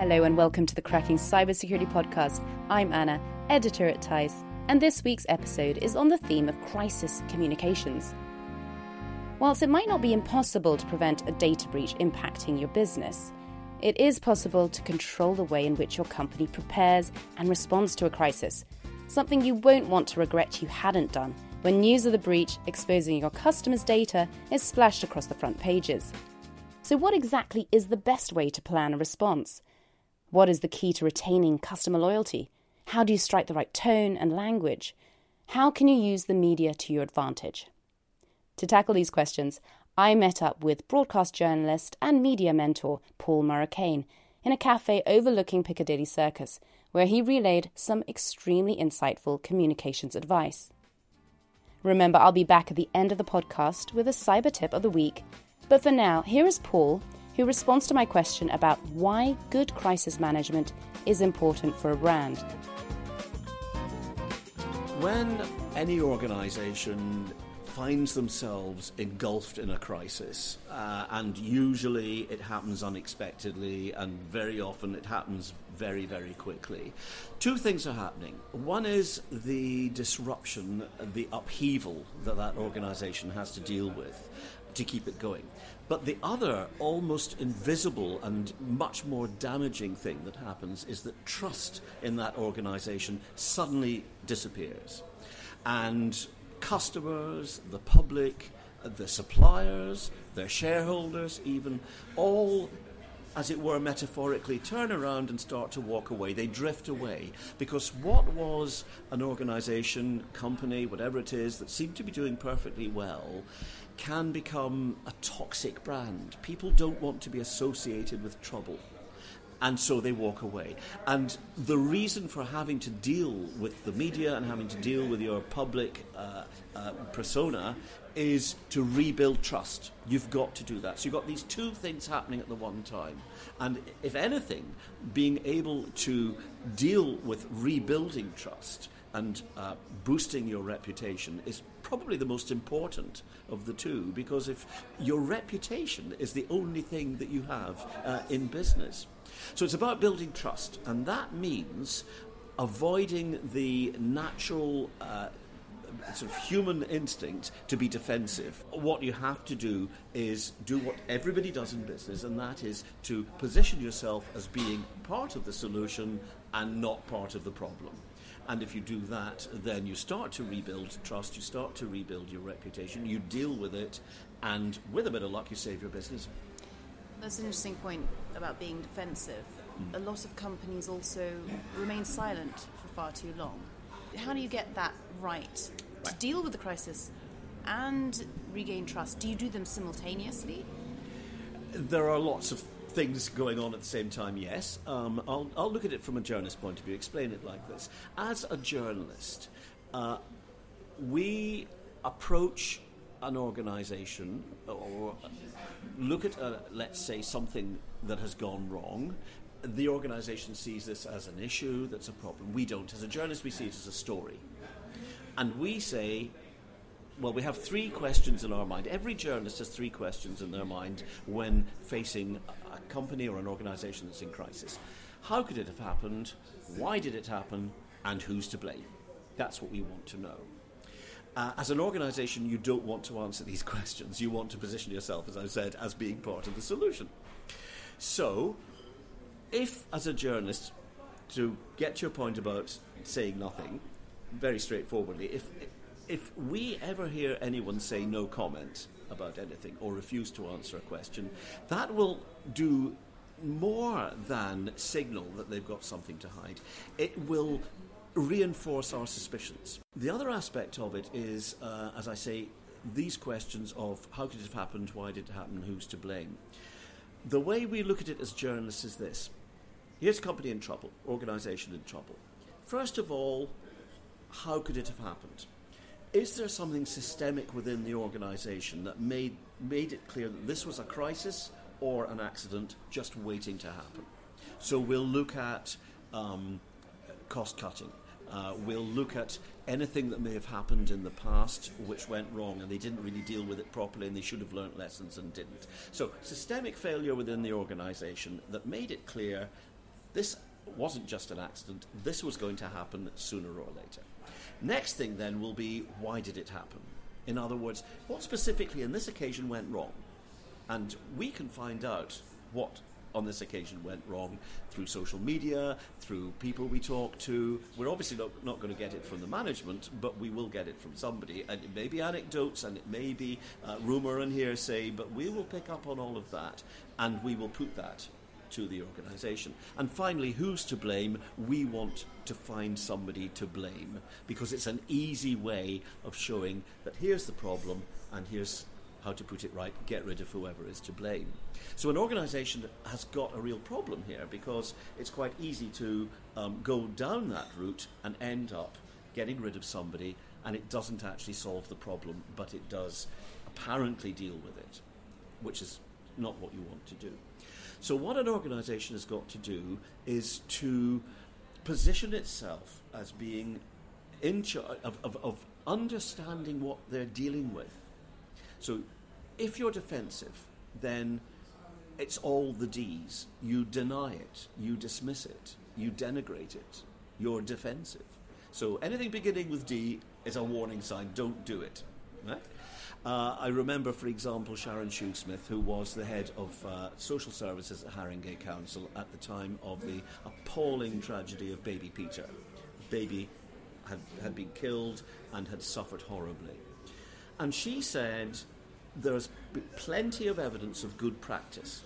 Hello and welcome to the Cracking Cybersecurity Podcast. I'm Anna, editor at TEISS, and this week's episode is on the theme of crisis communications. Whilst it might not be impossible to prevent a data breach impacting your business, it is possible to control the way in which your company prepares and responds to a crisis, something you won't want to regret you hadn't done when news of the breach exposing your customers' data is splashed across the front pages. So, what exactly is the best way to plan a response? What is the key to retaining customer loyalty? How do you strike the right tone and language? How can you use the media to your advantage? To tackle these questions, I met up with broadcast journalist and media mentor Paul Murricane in a cafe overlooking Piccadilly Circus, where he relayed some extremely insightful communications advice. Remember, I'll be back at the end of the podcast with a cyber tip of the week. But for now, here is Paul, who responds to my question about why good crisis management is important for a brand. When any organization finds themselves engulfed in a crisis, uh, and usually it happens unexpectedly, and very often it happens very, very quickly. Two things are happening. One is the disruption, the upheaval that that organization has to deal with to keep it going. But the other, almost invisible and much more damaging thing that happens is that trust in that organization suddenly disappears. And customers, the public, the suppliers, their shareholders, even, all as it were, metaphorically, turn around and start to walk away. They drift away. Because what was an organization, company, whatever it is, that seemed to be doing perfectly well can become a toxic brand. People don't want to be associated with trouble and so they walk away. And the reason for having to deal with the media and having to deal with your public uh, uh, persona is to rebuild trust. You've got to do that. So you've got these two things happening at the one time. And if anything, being able to deal with rebuilding trust and uh, boosting your reputation is probably the most important of the two because if your reputation is the only thing that you have uh, in business. So it's about building trust, and that means avoiding the natural. Uh, sort of human instinct to be defensive. What you have to do is do what everybody does in business, and that is to position yourself as being part of the solution and not part of the problem. And if you do that, then you start to rebuild trust, you start to rebuild your reputation, you deal with it, and with a bit of luck, you save your business. That's an interesting point about being defensive. Mm. A lot of companies also remain silent for far too long. How do you get that right, right. to deal with the crisis and regain trust? Do you do them simultaneously? There are lots of things going on at the same time, yes. Um, I'll, I'll, look at it from a journalist point of view, explain it like this. As a journalist, uh, we approach an organization or look at, uh, let's say, something that has gone wrong. The organization sees this as an issue that's a problem. We don't. As a journalist, we see it as a story. And we say, well, we have three questions in our mind. Every journalist has three questions in their mind when facing a company or an organization that's in crisis. How could it have happened? Why did it happen? And who's to blame? That's what we want to know. Uh, as an organisation, you don't want to answer these questions. You want to position yourself, as I said, as being part of the solution. So, if, as a journalist, to get your point about saying nothing, very straightforwardly, if if we ever hear anyone say no comment about anything or refuse to answer a question, that will do more than signal that they've got something to hide. It will reinforce our suspicions. The other aspect of it is, uh, as I say, these questions of how could it have happened, why did it happen, who's to blame. The way we look at it as journalists is this here's a company in trouble, organisation in trouble. First of all, how could it have happened? Is there something systemic within the organisation that made, made it clear that this was a crisis or an accident just waiting to happen? So we'll look at um, cost cutting. Uh, we'll look at anything that may have happened in the past which went wrong and they didn't really deal with it properly and they should have learnt lessons and didn't. So, systemic failure within the organisation that made it clear this wasn't just an accident, this was going to happen sooner or later. Next thing then will be why did it happen? In other words, what specifically in this occasion went wrong? And we can find out what on this occasion went wrong through social media, through people we talk to. We're obviously not, not going to get it from the management, but we will get it from somebody. And it may be anecdotes and it may be uh, rumour and hearsay, but we will pick up on all of that and we will put that to the organisation. And finally, who's to blame? We want to find somebody to blame because it's an easy way of showing that here's the problem and here's how to put it right, get rid of whoever is to blame. So an organisation has got a real problem here because it's quite easy to um, go down that route and end up getting rid of somebody and it doesn't actually solve the problem, but it does apparently deal with it, which is not what you want to do. So, what an organisation has got to do is to position itself as being in charge of, of, of understanding what they're dealing with. So, if you're defensive, then it's all the D's. You deny it, you dismiss it, you denigrate it, you're defensive. So, anything beginning with D is a warning sign don't do it. Right? Uh, I remember, for example, Sharon Shoesmith, who was the head of uh, social services at Haringey Council at the time of the appalling tragedy of baby Peter. Baby had, had been killed and had suffered horribly. And she said there's plenty of evidence of good practice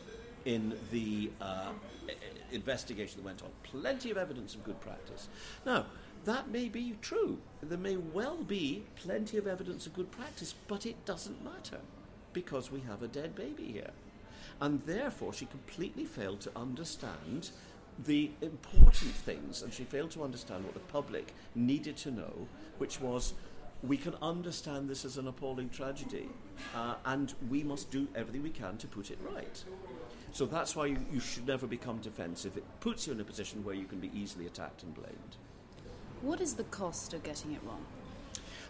in the uh, investigation that went on. Plenty of evidence of good practice. Now, that may be true. There may well be plenty of evidence of good practice, but it doesn't matter because we have a dead baby here. And therefore, she completely failed to understand the important things, and she failed to understand what the public needed to know, which was we can understand this as an appalling tragedy, uh, and we must do everything we can to put it right. So that's why you, you should never become defensive. It puts you in a position where you can be easily attacked and blamed. What is the cost of getting it wrong?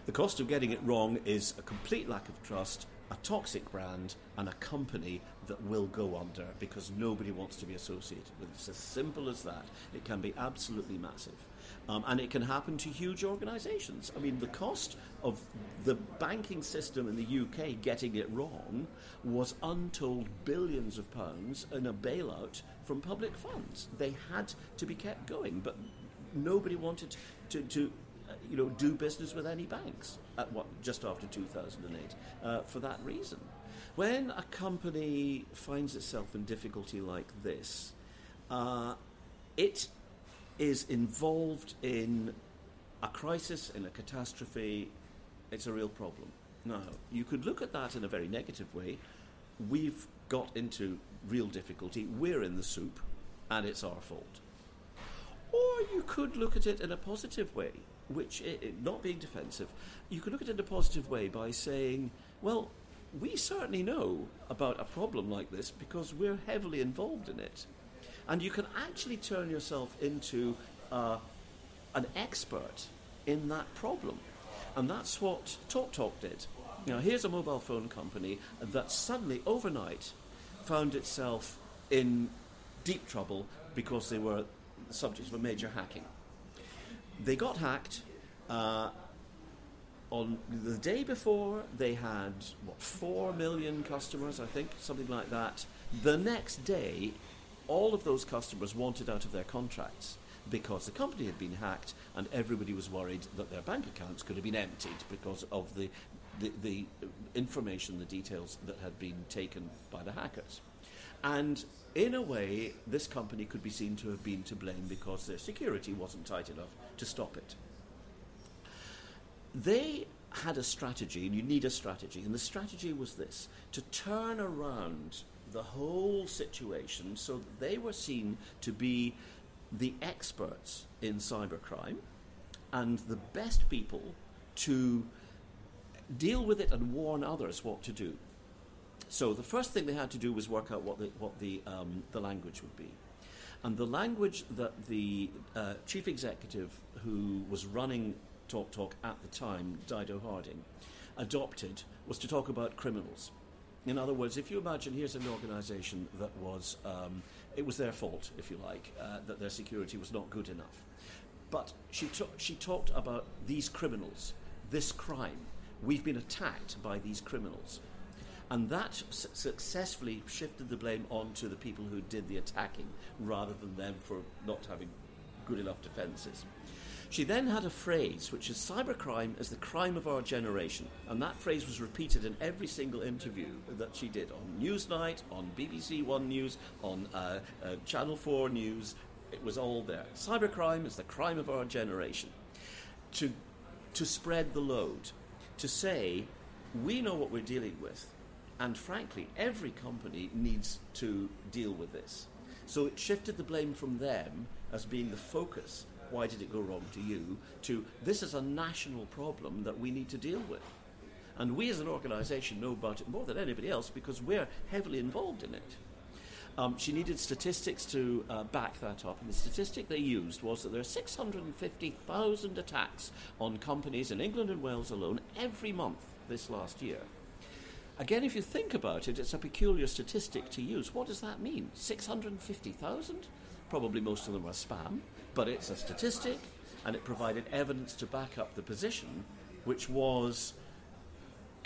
The cost of getting it wrong is a complete lack of trust, a toxic brand, and a company that will go under because nobody wants to be associated with it. It's as simple as that. It can be absolutely massive. Um, and it can happen to huge organisations. I mean, the cost of the banking system in the UK getting it wrong was untold billions of pounds in a bailout from public funds. They had to be kept going, but nobody wanted to, to uh, you know, do business with any banks at what just after 2008 uh, for that reason. When a company finds itself in difficulty like this, uh, it is involved in a crisis, in a catastrophe. It's a real problem. Now, you could look at that in a very negative way. We've got into real difficulty. We're in the soup, and it's our fault. Or you could look at it in a positive way, which, not being defensive, you could look at it in a positive way by saying, well, we certainly know about a problem like this because we're heavily involved in it. And you can actually turn yourself into uh, an expert in that problem. And that's what TalkTalk did. Now, here's a mobile phone company that suddenly, overnight, found itself in deep trouble because they were the subject of a major hacking. They got hacked. Uh, on the day before, they had, what, 4 million customers, I think, something like that. The next day, all of those customers wanted out of their contracts because the company had been hacked and everybody was worried that their bank accounts could have been emptied because of the, the, the information, the details that had been taken by the hackers. And in a way, this company could be seen to have been to blame because their security wasn't tight enough to stop it. They had a strategy, and you need a strategy, and the strategy was this to turn around the whole situation so that they were seen to be the experts in cybercrime and the best people to deal with it and warn others what to do. So the first thing they had to do was work out what the, what the, um, the language would be. And the language that the uh, chief executive who was running TalkTalk at the time, Dido Harding, adopted was to talk about criminals. In other words, if you imagine here's an organization that was, um, it was their fault, if you like, uh, that their security was not good enough. But she, she talked about these criminals, this crime. We've been attacked by these criminals. And that su- successfully shifted the blame onto the people who did the attacking rather than them for not having good enough defences. She then had a phrase which is cybercrime is the crime of our generation. And that phrase was repeated in every single interview that she did on Newsnight, on BBC One News, on uh, uh, Channel 4 News. It was all there. Cybercrime is the crime of our generation. To, to spread the load, to say, we know what we're dealing with, and frankly, every company needs to deal with this. So it shifted the blame from them as being the focus. Why did it go wrong to you? To this is a national problem that we need to deal with. And we as an organisation know about it more than anybody else because we're heavily involved in it. Um, she needed statistics to uh, back that up, and the statistic they used was that there are 650,000 attacks on companies in England and Wales alone every month this last year. Again, if you think about it, it's a peculiar statistic to use. What does that mean? 650,000? Probably most of them are spam, but it's a statistic, and it provided evidence to back up the position, which was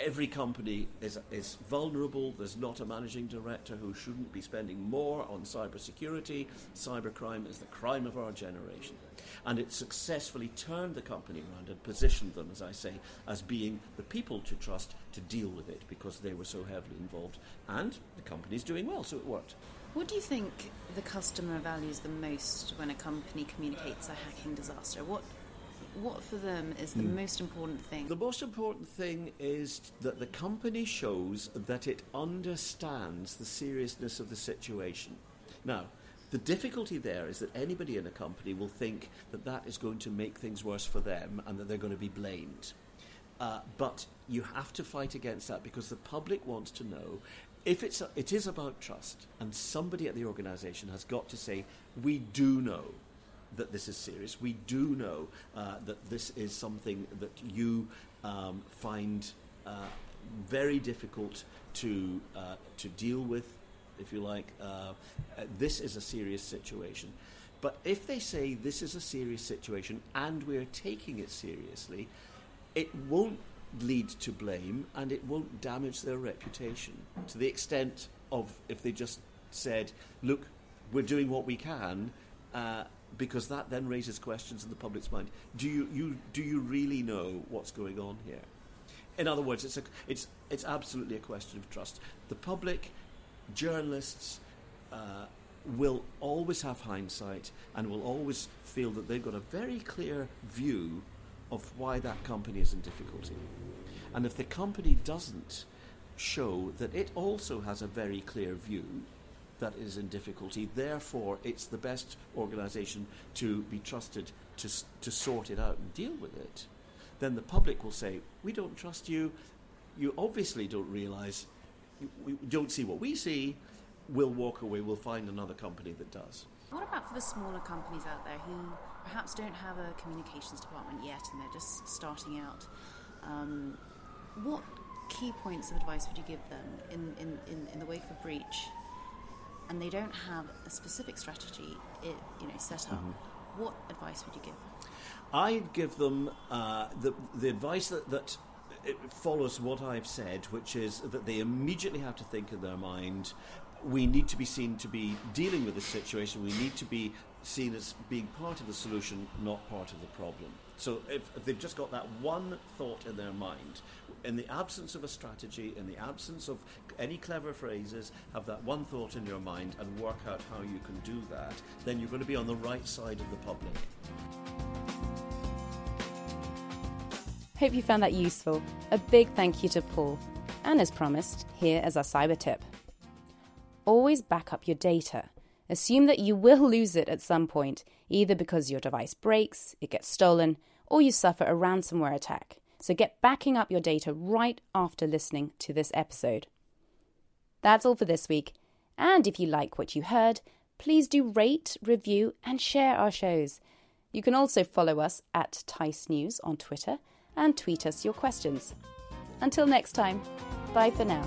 every company is, is vulnerable. There's not a managing director who shouldn't be spending more on cybersecurity. Cybercrime is the crime of our generation. And it successfully turned the company around and positioned them, as I say, as being the people to trust to deal with it because they were so heavily involved. And the company's doing well, so it worked. What do you think the customer values the most when a company communicates a hacking disaster? What what for them is the mm. most important thing? The most important thing is that the company shows that it understands the seriousness of the situation. Now, the difficulty there is that anybody in a company will think that that is going to make things worse for them and that they're going to be blamed. Uh, but you have to fight against that because the public wants to know if it's a, it is about trust, and somebody at the organisation has got to say, we do know that this is serious. We do know uh, that this is something that you um, find uh, very difficult to uh, to deal with, if you like. Uh, this is a serious situation. But if they say this is a serious situation and we're taking it seriously, it won't lead to blame and it won't damage their reputation to the extent of if they just said, look, we're doing what we can, uh, because that then raises questions in the public's mind. Do you, you, do you really know what's going on here? In other words, it's, a, it's, it's absolutely a question of trust. The public, journalists, uh, will always have hindsight and will always feel that they've got a very clear view of why that company is in difficulty. And if the company doesn't show that it also has a very clear view that is in difficulty, therefore it's the best organisation to be trusted to, to sort it out and deal with it, then the public will say, We don't trust you. You obviously don't realise, we don't see what we see. We'll walk away, we'll find another company that does. What about for the smaller companies out there who perhaps don't have a communications department yet and they're just starting out? Um, what key points of advice would you give them in, in, in, in the wake of a breach and they don't have a specific strategy it, you know, set up? Mm-hmm. What advice would you give? I'd give them uh, the, the advice that, that it follows what I've said, which is that they immediately have to think in their mind we need to be seen to be dealing with this situation. We need to be seen as being part of the solution, not part of the problem. So if, if, they've just got that one thought in their mind, in the absence of a strategy, in the absence of any clever phrases, have that one thought in your mind and work out how you can do that, then you're going to be on the right side of the public. Hope you found that useful. A big thank you to Paul. And as promised, here is our cyber tip. Always back up your data. Assume that you will lose it at some point, either because your device breaks, it gets stolen, or you suffer a ransomware attack. So get backing up your data right after listening to this episode. That's all for this week. And if you like what you heard, please do rate, review, and share our shows. You can also follow us at TEISS News on Twitter and tweet us your questions. Until next time, bye for now.